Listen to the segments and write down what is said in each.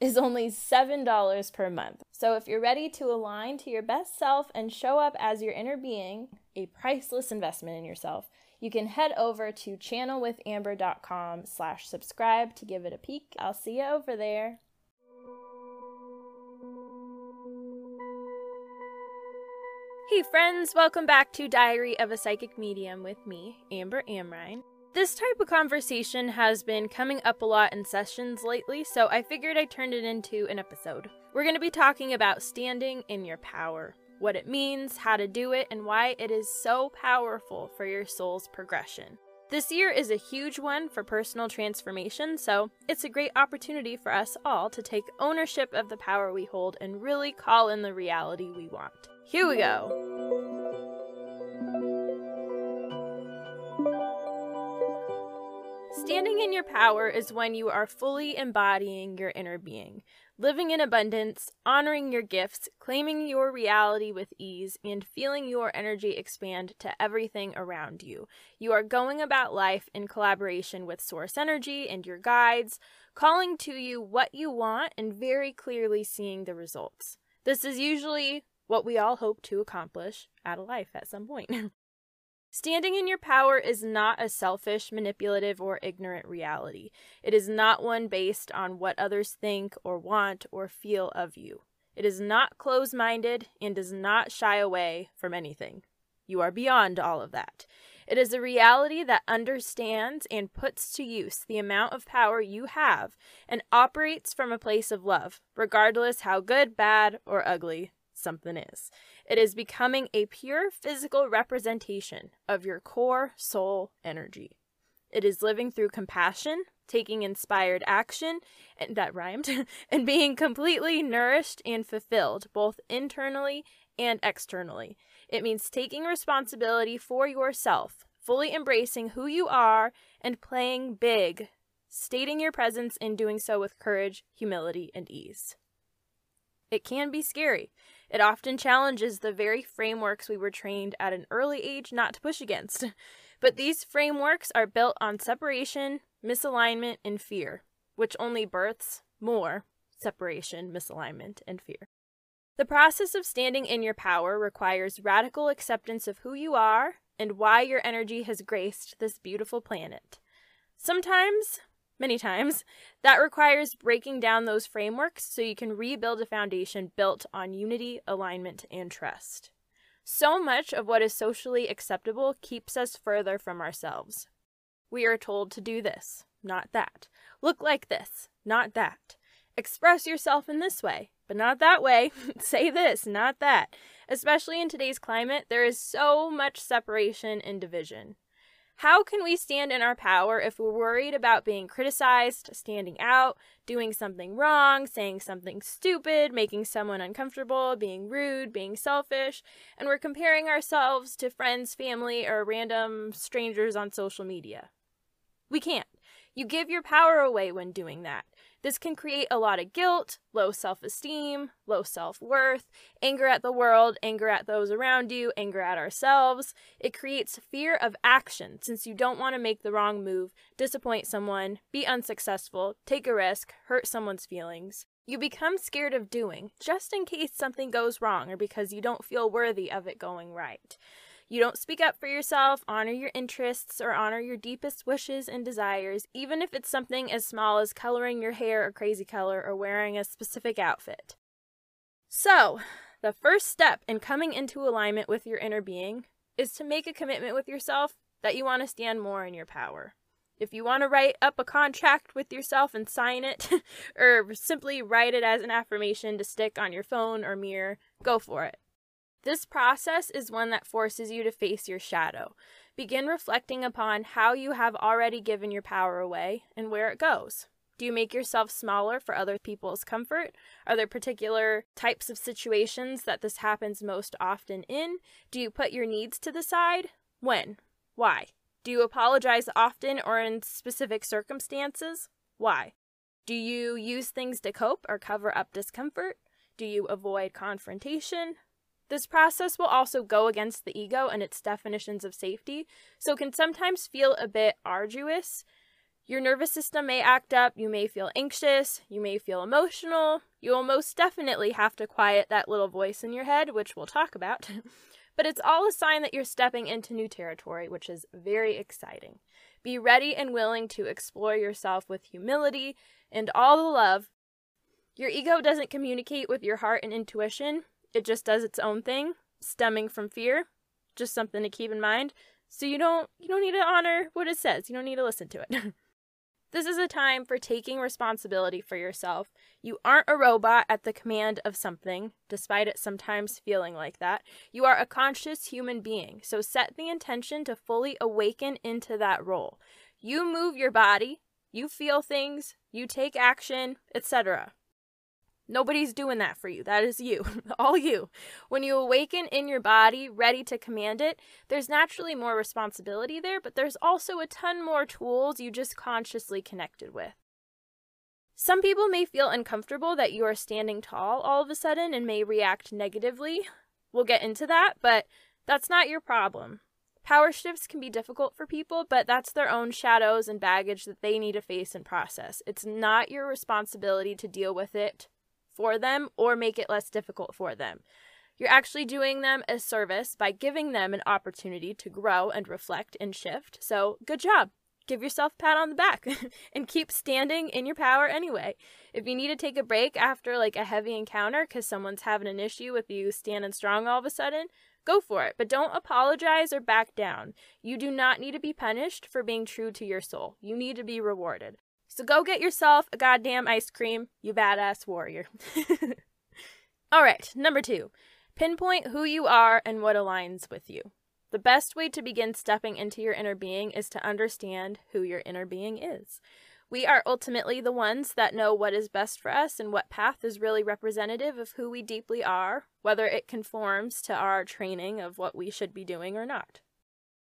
is only $7 per month. So if you're ready to align to your best self and show up as your inner being, a priceless investment in yourself, you can head over to channelwithamber.com slash subscribe to give it a peek. I'll see you over there. Hey friends, welcome back to Diary of a Psychic Medium with me, Amber Amrine. This type of conversation has been coming up a lot in sessions lately, so I figured I turned it into an episode. We're going to be talking about standing in your power, what it means, how to do it, and why it is so powerful for your soul's progression. This year is a huge one for personal transformation, so it's a great opportunity for us all to take ownership of the power we hold and really call in the reality we want. Here we go. Standing in your power is when you are fully embodying your inner being, living in abundance, honoring your gifts, claiming your reality with ease, and feeling your energy expand to everything around you. You are going about life in collaboration with source energy and your guides, calling to you what you want and very clearly seeing the results. This is usually what we all hope to accomplish at a life at some point. Standing in your power is not a selfish, manipulative, or ignorant reality. It is not one based on what others think or want or feel of you. It is not close minded and does not shy away from anything. You are beyond all of that. It is a reality that understands and puts to use the amount of power you have and operates from a place of love, regardless how good, bad, or ugly something is. It is becoming a pure physical representation of your core soul energy. It is living through compassion, taking inspired action, and that rhymed, and being completely nourished and fulfilled, both internally and externally. It means taking responsibility for yourself, fully embracing who you are, and playing big, stating your presence and doing so with courage, humility, and ease. It can be scary. It often challenges the very frameworks we were trained at an early age not to push against. But these frameworks are built on separation, misalignment, and fear, which only births more separation, misalignment, and fear. The process of standing in your power requires radical acceptance of who you are and why your energy has graced this beautiful planet. Sometimes many times, that requires breaking down those frameworks so you can rebuild a foundation built on unity, alignment, and trust. So much of what is socially acceptable keeps us further from ourselves. We are told to do this, not that. Look like this, not that. Express yourself in this way, but not that way. Say this, not that. Especially in today's climate, there is so much separation and division. How can we stand in our power if we're worried about being criticized, standing out, doing something wrong, saying something stupid, making someone uncomfortable, being rude, being selfish, and we're comparing ourselves to friends, family, or random strangers on social media? We can't. You give your power away when doing that. This can create a lot of guilt, low self esteem, low self worth, anger at the world, anger at those around you, anger at ourselves. It creates fear of action since you don't want to make the wrong move, disappoint someone, be unsuccessful, take a risk, hurt someone's feelings. You become scared of doing just in case something goes wrong or because you don't feel worthy of it going right. You don't speak up for yourself, honor your interests, or honor your deepest wishes and desires, even if it's something as small as coloring your hair a crazy color or wearing a specific outfit. So, the first step in coming into alignment with your inner being is to make a commitment with yourself that you want to stand more in your power. If you want to write up a contract with yourself and sign it, or simply write it as an affirmation to stick on your phone or mirror, go for it. This process is one that forces you to face your shadow. Begin reflecting upon how you have already given your power away and where it goes. Do you make yourself smaller for other people's comfort? Are there particular types of situations that this happens most often in? Do you put your needs to the side? When? Why? Do you apologize often or in specific circumstances? Why? Do you use things to cope or cover up discomfort? Do you avoid confrontation? This process will also go against the ego and its definitions of safety, so can sometimes feel a bit arduous. Your nervous system may act up, you may feel anxious, you may feel emotional. You will most definitely have to quiet that little voice in your head, which we'll talk about. but it's all a sign that you're stepping into new territory, which is very exciting. Be ready and willing to explore yourself with humility and all the love. Your ego doesn't communicate with your heart and intuition, it just does its own thing, stemming from fear. Just something to keep in mind. So you don't you don't need to honor what it says. You don't need to listen to it. this is a time for taking responsibility for yourself. You aren't a robot at the command of something, despite it sometimes feeling like that. You are a conscious human being. So set the intention to fully awaken into that role. You move your body, you feel things, you take action, etc. Nobody's doing that for you. That is you. All you. When you awaken in your body, ready to command it, there's naturally more responsibility there, but there's also a ton more tools you just consciously connected with. Some people may feel uncomfortable that you are standing tall all of a sudden and may react negatively. We'll get into that, but that's not your problem. Power shifts can be difficult for people, but that's their own shadows and baggage that they need to face and process. It's not your responsibility to deal with it for them or make it less difficult for them. You're actually doing them a service by giving them an opportunity to grow and reflect and shift. So, good job. Give yourself a pat on the back and keep standing in your power anyway. If you need to take a break after like a heavy encounter because someone's having an issue with you standing strong all of a sudden, go for it. But don't apologize or back down. You do not need to be punished for being true to your soul. You need to be rewarded. So go get yourself a goddamn ice cream, you badass warrior. All right, number two, pinpoint who you are and what aligns with you. The best way to begin stepping into your inner being is to understand who your inner being is. We are ultimately the ones that know what is best for us and what path is really representative of who we deeply are, whether it conforms to our training of what we should be doing or not.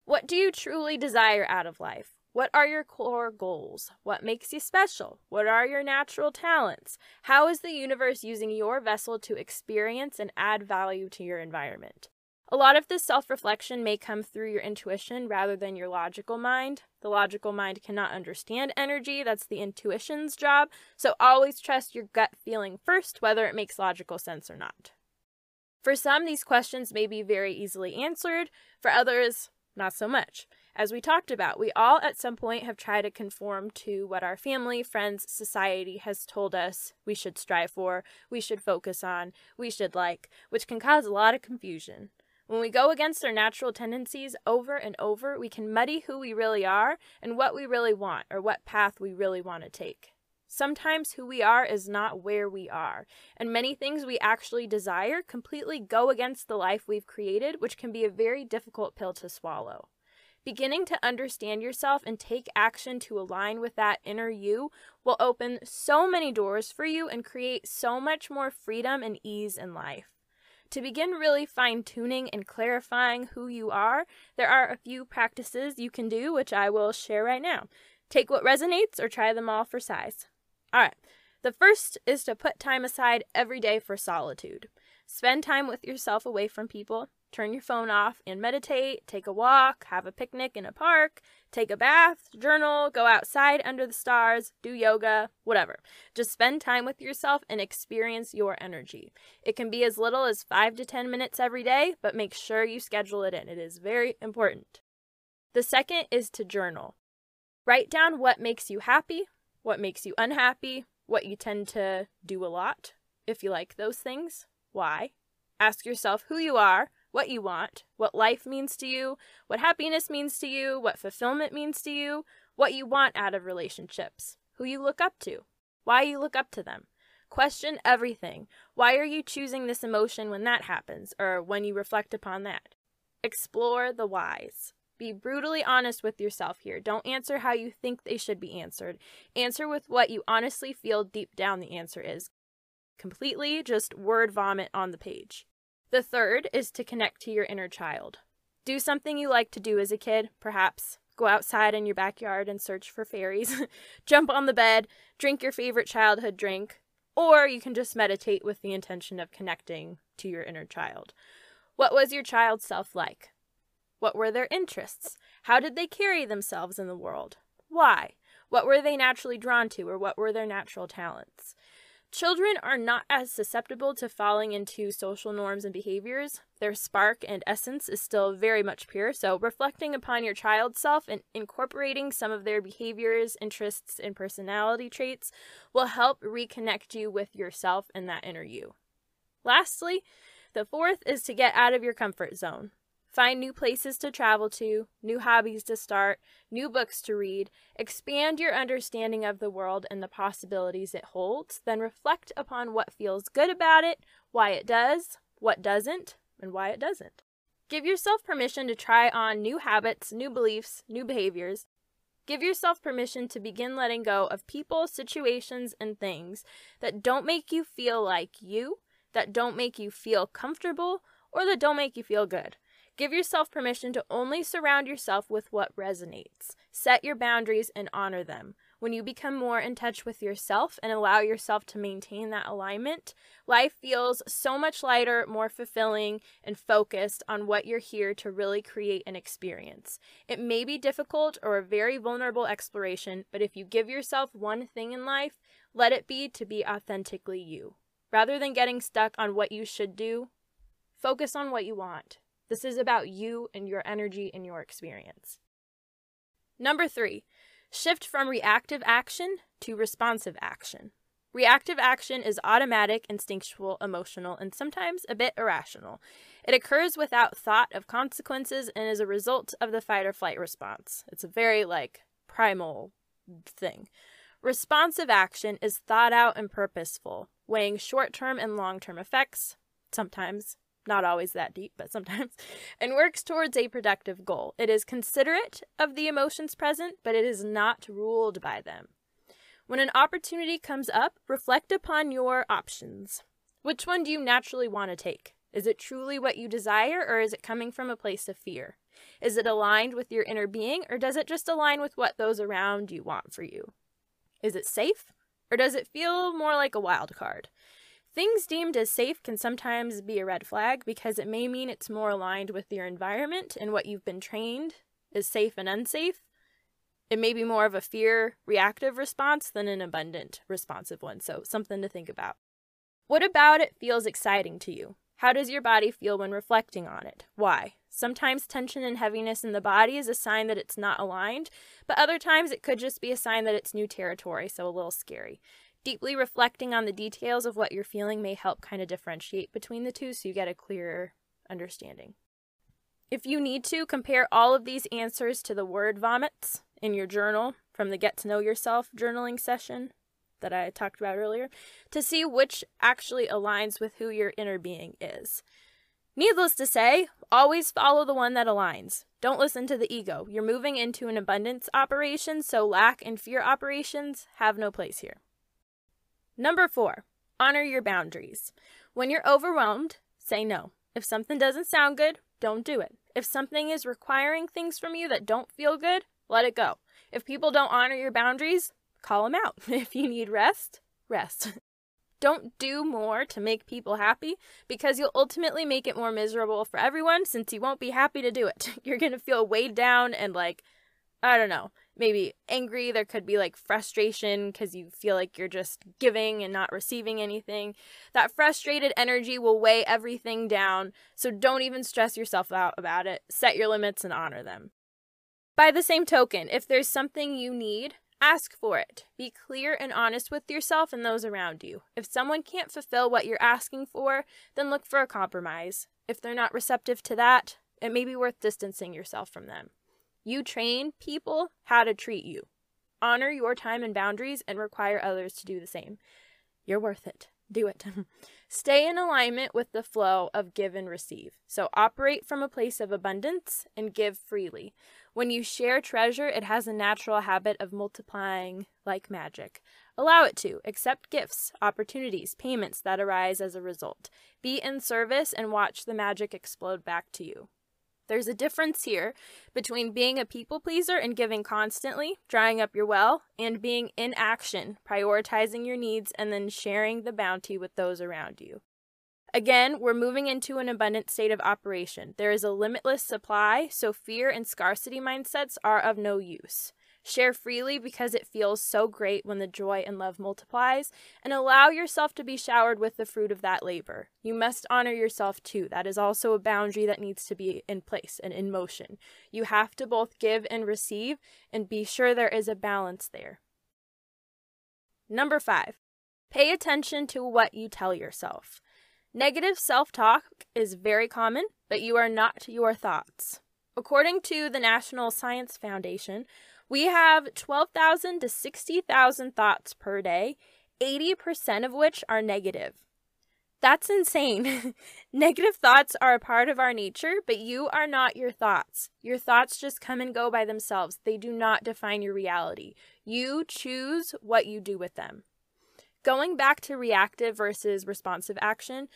What do you truly desire out of life? What are your core goals? What makes you special? What are your natural talents? How is the universe using your vessel to experience and add value to your environment? A lot of this self reflection may come through your intuition rather than your logical mind. The logical mind cannot understand energy, that's the intuition's job. So always trust your gut feeling first, whether it makes logical sense or not. For some, these questions may be very easily answered, for others, not so much. As we talked about, we all at some point have tried to conform to what our family, friends, society has told us we should strive for, we should focus on, we should like, which can cause a lot of confusion. When we go against our natural tendencies over and over, we can muddy who we really are and what we really want or what path we really want to take. Sometimes who we are is not where we are, and many things we actually desire completely go against the life we've created, which can be a very difficult pill to swallow. Beginning to understand yourself and take action to align with that inner you will open so many doors for you and create so much more freedom and ease in life. To begin really fine tuning and clarifying who you are, there are a few practices you can do, which I will share right now. Take what resonates or try them all for size. All right. The first is to put time aside every day for solitude. Spend time with yourself away from people. Turn your phone off and meditate, take a walk, have a picnic in a park, take a bath, journal, go outside under the stars, do yoga, whatever. Just spend time with yourself and experience your energy. It can be as little as 5 to 10 minutes every day, but make sure you schedule it in. It is very important. The second is to journal. Write down what makes you happy, what makes you unhappy, what you tend to do a lot, if you like those things, why. Ask yourself who you are, what you want, what life means to you, what happiness means to you, what fulfillment means to you, what you want out of relationships, who you look up to, why you look up to them. Question everything. Why are you choosing this emotion when that happens, or when you reflect upon that? Explore the whys. Be brutally honest with yourself here. Don't answer how you think they should be answered. Answer with what you honestly feel deep down the answer is. Completely just word vomit on the page. The third is to connect to your inner child. Do something you like to do as a kid, perhaps. Go outside in your backyard and search for fairies. Jump on the bed, drink your favorite childhood drink. Or you can just meditate with the intention of connecting to your inner child. What was your child self like? What were their interests? How did they carry themselves in the world? Why? What were they naturally drawn to, or what were their natural talents? Children are not as susceptible to falling into social norms and behaviors. Their spark and essence is still very much pure, so reflecting upon your child self and incorporating some of their behaviors, interests, and personality traits will help reconnect you with yourself and that inner you. Lastly, the fourth is to get out of your comfort zone. Find new places to travel to, new hobbies to start, new books to read, expand your understanding of the world and the possibilities it holds, then reflect upon what feels good about it, why it does, what doesn't, and why it doesn't. Give yourself permission to try on new habits, new beliefs, new behaviors. Give yourself permission to begin letting go of people, situations, and things that don't make you feel like you, that don't make you feel comfortable, or that don't make you feel good. Give yourself permission to only surround yourself with what resonates. Set your boundaries and honor them. When you become more in touch with yourself and allow yourself to maintain that alignment, life feels so much lighter, more fulfilling, and focused on what you're here to really create and experience. It may be difficult or a very vulnerable exploration, but if you give yourself one thing in life, let it be to be authentically you. Rather than getting stuck on what you should do, focus on what you want. This is about you and your energy and your experience. Number three, shift from reactive action to responsive action. Reactive action is automatic, instinctual, emotional, and sometimes a bit irrational. It occurs without thought of consequences and is a result of the fight or flight response. It's a very, like, primal thing. Responsive action is thought out and purposeful, weighing short term and long term effects, sometimes not always that deep, but sometimes, and works towards a productive goal. It is considerate of the emotions present, but it is not ruled by them. When an opportunity comes up, reflect upon your options. Which one do you naturally want to take? Is it truly what you desire, or is it coming from a place of fear? Is it aligned with your inner being, or does it just align with what those around you want for you? Is it safe, or does it feel more like a wild card? Things deemed as safe can sometimes be a red flag because it may mean it's more aligned with your environment and what you've been trained is safe and unsafe. It may be more of a fear reactive response than an abundant responsive one, so something to think about. What about it feels exciting to you? How does your body feel when reflecting on it? Why? Sometimes tension and heaviness in the body is a sign that it's not aligned, but other times it could just be a sign that it's new territory, so a little scary. Deeply reflecting on the details of what you're feeling may help kind of differentiate between the two so you get a clearer understanding. If you need to, compare all of these answers to the word vomits in your journal from the Get to Know Yourself journaling session that I talked about earlier to see which actually aligns with who your inner being is. Needless to say, always follow the one that aligns. Don't listen to the ego. You're moving into an abundance operation, so lack and fear operations have no place here. Number four, honor your boundaries. When you're overwhelmed, say no. If something doesn't sound good, don't do it. If something is requiring things from you that don't feel good, let it go. If people don't honor your boundaries, call them out. If you need rest, rest. Don't do more to make people happy because you'll ultimately make it more miserable for everyone since you won't be happy to do it. You're going to feel weighed down and like, I don't know, maybe angry. There could be like frustration because you feel like you're just giving and not receiving anything. That frustrated energy will weigh everything down. So don't even stress yourself out about it. Set your limits and honor them. By the same token, if there's something you need, Ask for it. Be clear and honest with yourself and those around you. If someone can't fulfill what you're asking for, then look for a compromise. If they're not receptive to that, it may be worth distancing yourself from them. You train people how to treat you. Honor your time and boundaries and require others to do the same. You're worth it. Do it. Stay in alignment with the flow of give and receive. So operate from a place of abundance and give freely. When you share treasure, it has a natural habit of multiplying like magic. Allow it to. Accept gifts, opportunities, payments that arise as a result. Be in service and watch the magic explode back to you. There's a difference here between being a people pleaser and giving constantly, drying up your well, and being in action, prioritizing your needs, and then sharing the bounty with those around you. Again, we're moving into an abundant state of operation. There is a limitless supply, so fear and scarcity mindsets are of no use. Share freely because it feels so great when the joy and love multiplies, and allow yourself to be showered with the fruit of that labor. You must honor yourself too. That is also a boundary that needs to be in place and in motion. You have to both give and receive, and be sure there is a balance there. Number five, pay attention to what you tell yourself. Negative self talk is very common, but you are not your thoughts. According to the National Science Foundation, we have 12,000 to 60,000 thoughts per day, 80% of which are negative. That's insane. Negative thoughts are a part of our nature, but you are not your thoughts. Your thoughts just come and go by themselves. They do not define your reality. You choose what you do with them. Going back to reactive versus responsive action,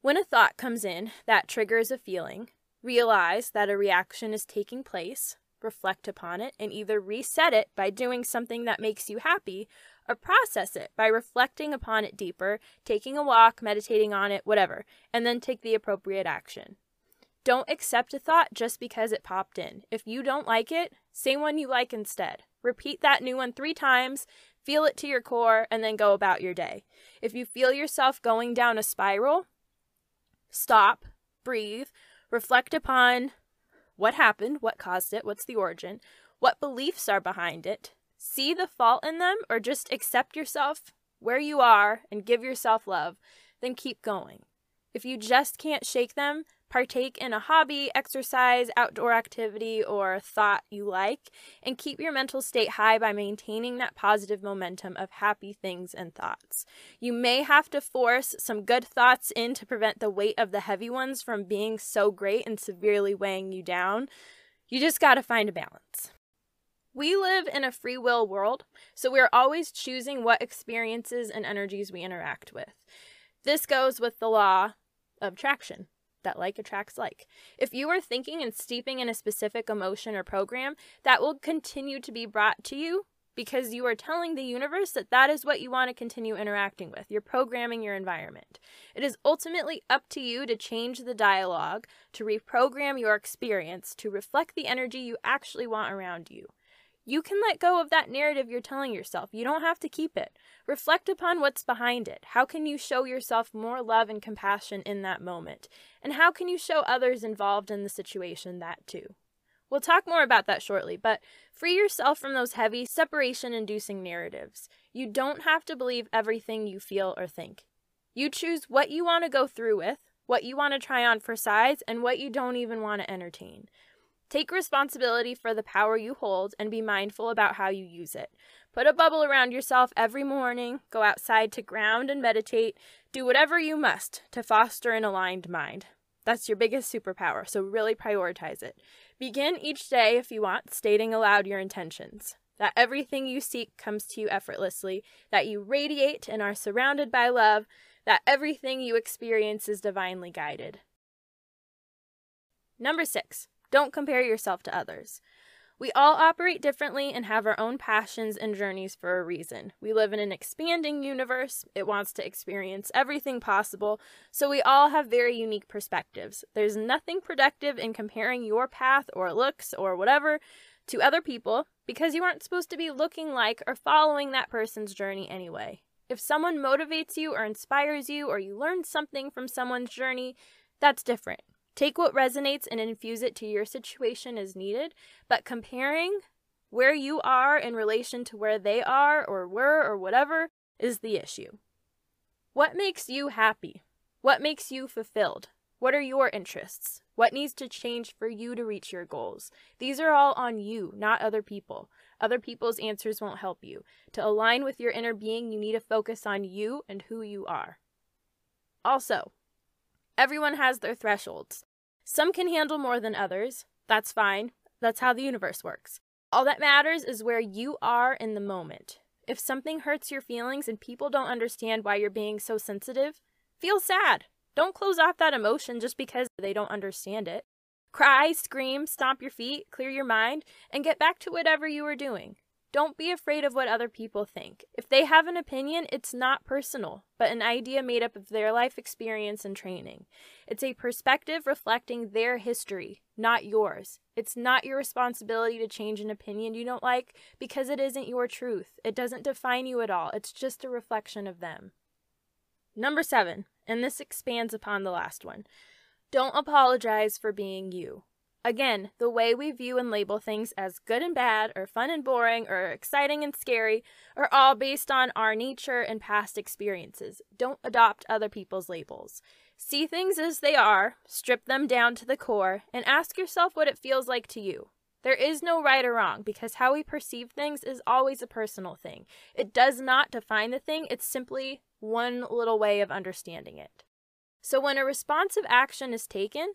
when a thought comes in that triggers a feeling, realize that a reaction is taking place, reflect upon it, and either reset it by doing something that makes you happy or process it by reflecting upon it deeper, taking a walk, meditating on it, whatever, and then take the appropriate action. Don't accept a thought just because it popped in. If you don't like it, say one you like instead. Repeat that new one three times Feel it to your core and then go about your day. If you feel yourself going down a spiral, stop, breathe, reflect upon what happened, what caused it, what's the origin, what beliefs are behind it, see the fault in them, or just accept yourself where you are and give yourself love, then keep going. If you just can't shake them, partake in a hobby, exercise, outdoor activity, or thought you like, and keep your mental state high by maintaining that positive momentum of happy things and thoughts. You may have to force some good thoughts in to prevent the weight of the heavy ones from being so great and severely weighing you down. You just got to find a balance. We live in a free will world, so we're always choosing what experiences and energies we interact with. This goes with the law of attraction that like attracts like. If you are thinking and steeping in a specific emotion or program, that will continue to be brought to you because you are telling the universe that that is what you want to continue interacting with. You're programming your environment. It is ultimately up to you to change the dialogue, to reprogram your experience to reflect the energy you actually want around you. You can let go of that narrative you're telling yourself. You don't have to keep it. Reflect upon what's behind it. How can you show yourself more love and compassion in that moment? And how can you show others involved in the situation that too? We'll talk more about that shortly, but free yourself from those heavy, separation inducing narratives. You don't have to believe everything you feel or think. You choose what you want to go through with, what you want to try on for size, and what you don't even want to entertain. Take responsibility for the power you hold and be mindful about how you use it. Put a bubble around yourself every morning, go outside to ground and meditate, do whatever you must to foster an aligned mind. That's your biggest superpower, so really prioritize it. Begin each day, if you want, stating aloud your intentions. That everything you seek comes to you effortlessly, that you radiate and are surrounded by love, that everything you experience is divinely guided. Number six, don't compare yourself to others. We all operate differently and have our own passions and journeys for a reason. We live in an expanding universe. It wants to experience everything possible, so we all have very unique perspectives. There's nothing productive in comparing your path or looks or whatever to other people because you aren't supposed to be looking like or following that person's journey anyway. If someone motivates you or inspires you or you learn something from someone's journey, that's different. Take what resonates and infuse it to your situation as needed, but comparing where you are in relation to where they are or were or whatever is the issue. What makes you happy? What makes you fulfilled? What are your interests? What needs to change for you to reach your goals? These are all on you, not other people. Other people's answers won't help you. To align with your inner being, you need to focus on you and who you are. Also, Everyone has their thresholds. Some can handle more than others. That's fine. That's how the universe works. All that matters is where you are in the moment. If something hurts your feelings and people don't understand why you're being so sensitive, feel sad. Don't close off that emotion just because they don't understand it. Cry, scream, stomp your feet, clear your mind, and get back to whatever you were doing. Don't be afraid of what other people think. If they have an opinion, it's not personal, but an idea made up of their life experience and training. It's a perspective reflecting their history, not yours. It's not your responsibility to change an opinion you don't like because it isn't your truth. It doesn't define you at all, it's just a reflection of them. Number seven, and this expands upon the last one don't apologize for being you. Again, the way we view and label things as good and bad, or fun and boring, or exciting and scary, are all based on our nature and past experiences. Don't adopt other people's labels. See things as they are, strip them down to the core, and ask yourself what it feels like to you. There is no right or wrong because how we perceive things is always a personal thing. It does not define the thing, it's simply one little way of understanding it. So when a responsive action is taken,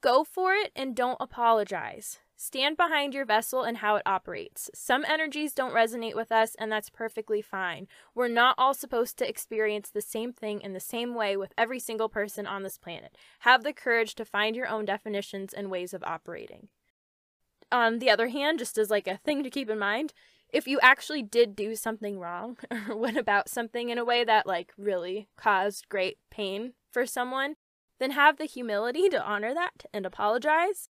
Go for it and don't apologize. Stand behind your vessel and how it operates. Some energies don't resonate with us, and that's perfectly fine. We're not all supposed to experience the same thing in the same way with every single person on this planet. Have the courage to find your own definitions and ways of operating. On the other hand, just as like a thing to keep in mind, if you actually did do something wrong or went about something in a way that like really caused great pain for someone, then have the humility to honor that and apologize.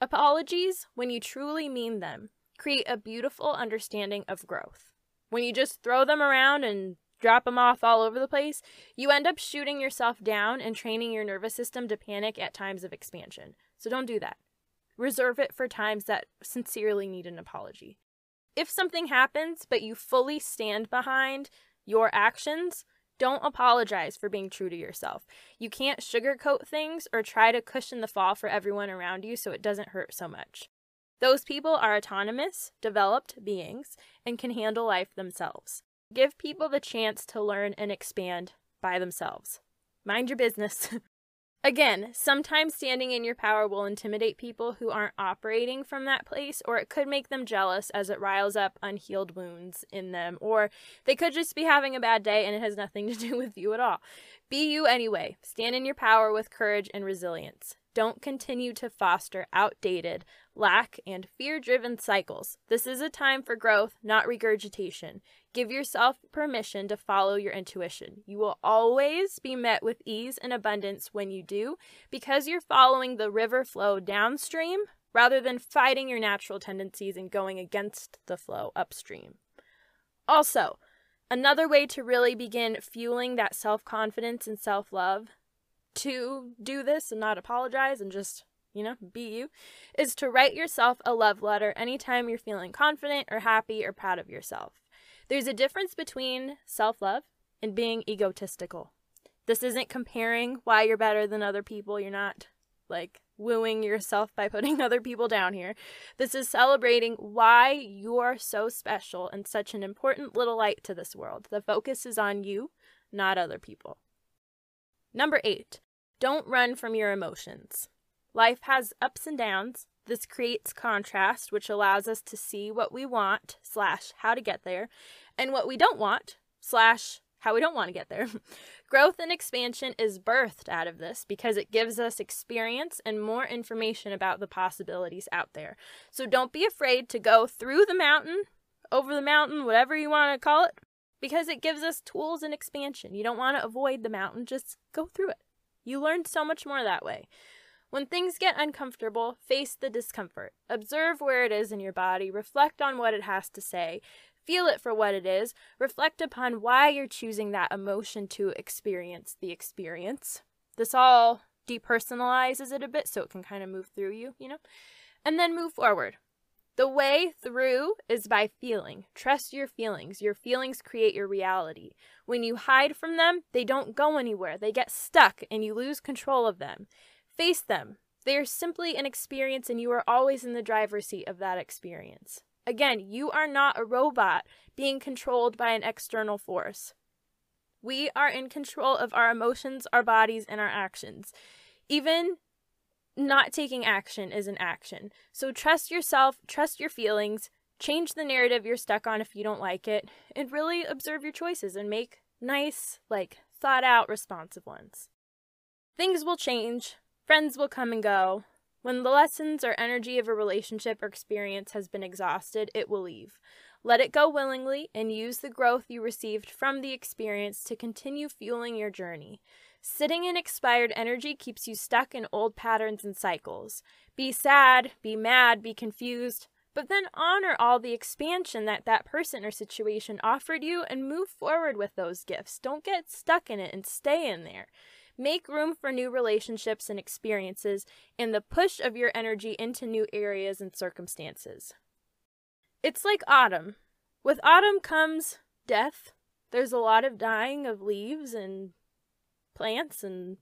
Apologies, when you truly mean them, create a beautiful understanding of growth. When you just throw them around and drop them off all over the place, you end up shooting yourself down and training your nervous system to panic at times of expansion. So don't do that. Reserve it for times that sincerely need an apology. If something happens, but you fully stand behind your actions, don't apologize for being true to yourself. You can't sugarcoat things or try to cushion the fall for everyone around you so it doesn't hurt so much. Those people are autonomous, developed beings and can handle life themselves. Give people the chance to learn and expand by themselves. Mind your business. Again, sometimes standing in your power will intimidate people who aren't operating from that place, or it could make them jealous as it riles up unhealed wounds in them, or they could just be having a bad day and it has nothing to do with you at all. Be you anyway. Stand in your power with courage and resilience. Don't continue to foster outdated, lack, and fear driven cycles. This is a time for growth, not regurgitation. Give yourself permission to follow your intuition. You will always be met with ease and abundance when you do because you're following the river flow downstream rather than fighting your natural tendencies and going against the flow upstream. Also, another way to really begin fueling that self confidence and self love to do this and not apologize and just, you know, be you, is to write yourself a love letter anytime you're feeling confident or happy or proud of yourself. There's a difference between self love and being egotistical. This isn't comparing why you're better than other people. You're not like wooing yourself by putting other people down here. This is celebrating why you're so special and such an important little light to this world. The focus is on you, not other people. Number eight, don't run from your emotions. Life has ups and downs. This creates contrast, which allows us to see what we want, slash, how to get there, and what we don't want, slash, how we don't want to get there. Growth and expansion is birthed out of this because it gives us experience and more information about the possibilities out there. So don't be afraid to go through the mountain, over the mountain, whatever you want to call it, because it gives us tools and expansion. You don't want to avoid the mountain, just go through it. You learn so much more that way. When things get uncomfortable, face the discomfort. Observe where it is in your body, reflect on what it has to say, feel it for what it is, reflect upon why you're choosing that emotion to experience the experience. This all depersonalizes it a bit so it can kind of move through you, you know? And then move forward. The way through is by feeling. Trust your feelings. Your feelings create your reality. When you hide from them, they don't go anywhere. They get stuck and you lose control of them. Face them. They are simply an experience, and you are always in the driver's seat of that experience. Again, you are not a robot being controlled by an external force. We are in control of our emotions, our bodies, and our actions. Even not taking action is an action. So trust yourself, trust your feelings, change the narrative you're stuck on if you don't like it, and really observe your choices and make nice, like, thought out, responsive ones. Things will change, Friends will come and go. When the lessons or energy of a relationship or experience has been exhausted, it will leave. Let it go willingly and use the growth you received from the experience to continue fueling your journey. Sitting in expired energy keeps you stuck in old patterns and cycles. Be sad, be mad, be confused, but then honor all the expansion that that person or situation offered you and move forward with those gifts. Don't get stuck in it and stay in there. Make room for new relationships and experiences and the push of your energy into new areas and circumstances. It's like autumn. With autumn comes death. There's a lot of dying of leaves and plants, and,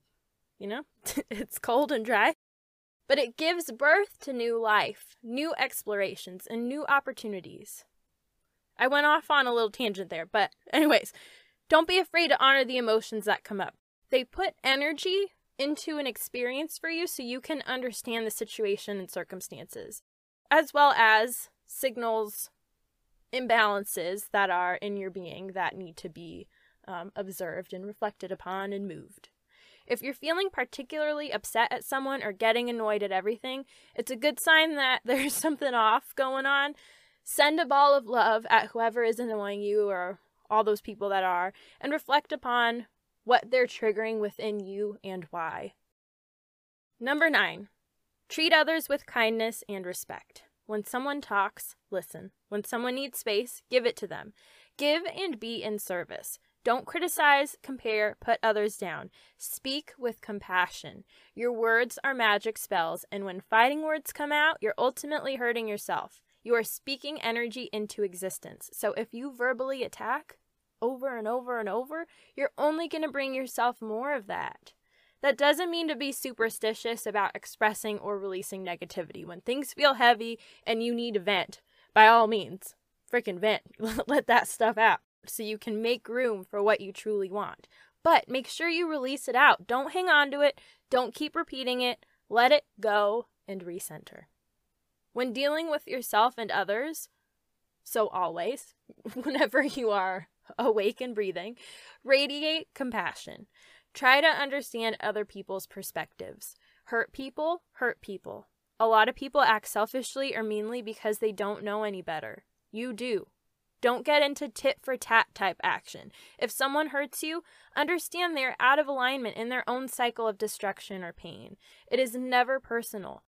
you know, it's cold and dry. But it gives birth to new life, new explorations, and new opportunities. I went off on a little tangent there, but, anyways, don't be afraid to honor the emotions that come up. They put energy into an experience for you so you can understand the situation and circumstances, as well as signals, imbalances that are in your being that need to be um, observed and reflected upon and moved. If you're feeling particularly upset at someone or getting annoyed at everything, it's a good sign that there's something off going on. Send a ball of love at whoever is annoying you or all those people that are, and reflect upon what they're triggering within you and why. Number nine, treat others with kindness and respect. When someone talks, listen. When someone needs space, give it to them. Give and be in service. Don't criticize, compare, put others down. Speak with compassion. Your words are magic spells, and when fighting words come out, you're ultimately hurting yourself. You are speaking energy into existence. So if you verbally attack, over and over and over, you're only going to bring yourself more of that. That doesn't mean to be superstitious about expressing or releasing negativity. When things feel heavy and you need to vent, by all means, freaking vent. Let that stuff out so you can make room for what you truly want. But make sure you release it out. Don't hang on to it. Don't keep repeating it. Let it go and recenter. When dealing with yourself and others, so always, whenever you are awake and breathing, radiate compassion. Try to understand other people's perspectives. Hurt people, hurt people. A lot of people act selfishly or meanly because they don't know any better. You do. Don't get into tit for tat type action. If someone hurts you, understand they're out of alignment in their own cycle of destruction or pain. It is never personal.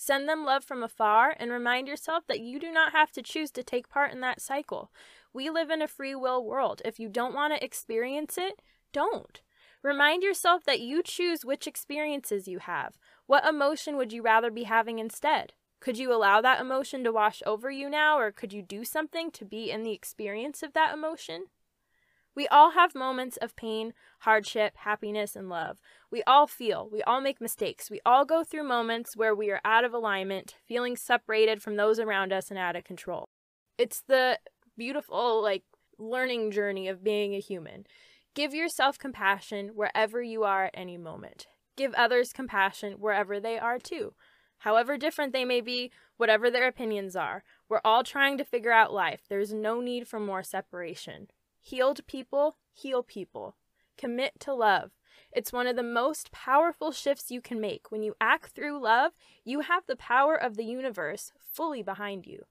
Send them love from afar and remind yourself that you do not have to choose to take part in that cycle. We live in a free will world. If you don't want to experience it, don't. Remind yourself that you choose which experiences you have. What emotion would you rather be having instead? Could you allow that emotion to wash over you now, or could you do something to be in the experience of that emotion? We all have moments of pain, hardship, happiness, and love. We all feel, we all make mistakes. We all go through moments where we are out of alignment, feeling separated from those around us and out of control. It's the beautiful, like, learning journey of being a human. Give yourself compassion wherever you are at any moment. Give others compassion wherever they are too. However different they may be, whatever their opinions are, we're all trying to figure out life. There's no need for more separation. Healed people heal people. Commit to love. It's one of the most powerful shifts you can make. When you act through love, you have the power of the universe fully behind you.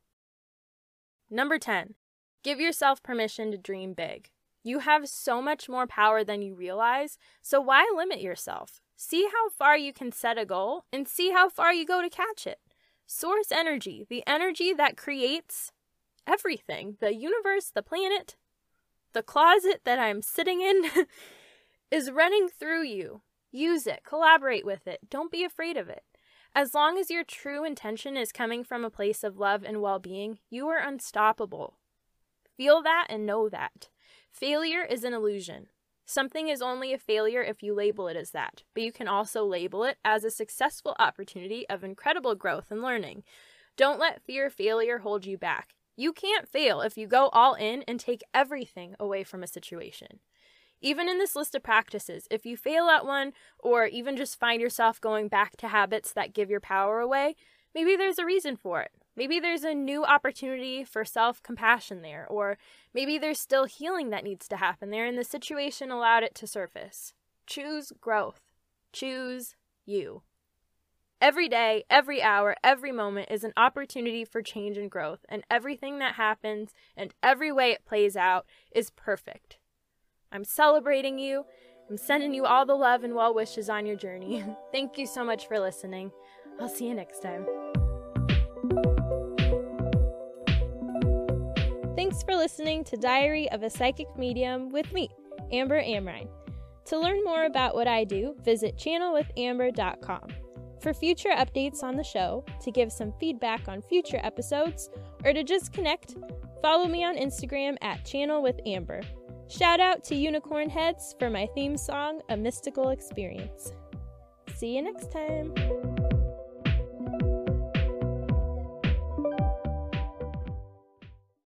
Number 10. Give yourself permission to dream big. You have so much more power than you realize, so why limit yourself? See how far you can set a goal and see how far you go to catch it. Source energy, the energy that creates everything the universe, the planet, the closet that I'm sitting in is running through you. Use it, collaborate with it, don't be afraid of it. As long as your true intention is coming from a place of love and well being, you are unstoppable. Feel that and know that. Failure is an illusion. Something is only a failure if you label it as that, but you can also label it as a successful opportunity of incredible growth and learning. Don't let fear of failure hold you back. You can't fail if you go all in and take everything away from a situation. Even in this list of practices, if you fail at one, or even just find yourself going back to habits that give your power away, maybe there's a reason for it. Maybe there's a new opportunity for self compassion there, or maybe there's still healing that needs to happen there, and the situation allowed it to surface. Choose growth. Choose you. Every day, every hour, every moment is an opportunity for change and growth, and everything that happens and every way it plays out is perfect. I'm celebrating you. I'm sending you all the love and well wishes on your journey. Thank you so much for listening. I'll see you next time. Thanks for listening to Diary of a Psychic Medium with me, Amber Amrine. To learn more about what I do, visit channelwithamber.com. For future updates on the show, to give some feedback on future episodes, or to just connect, follow me on Instagram at Channel with Amber. Shout out to Unicorn Heads for my theme song, A Mystical Experience. See you next time.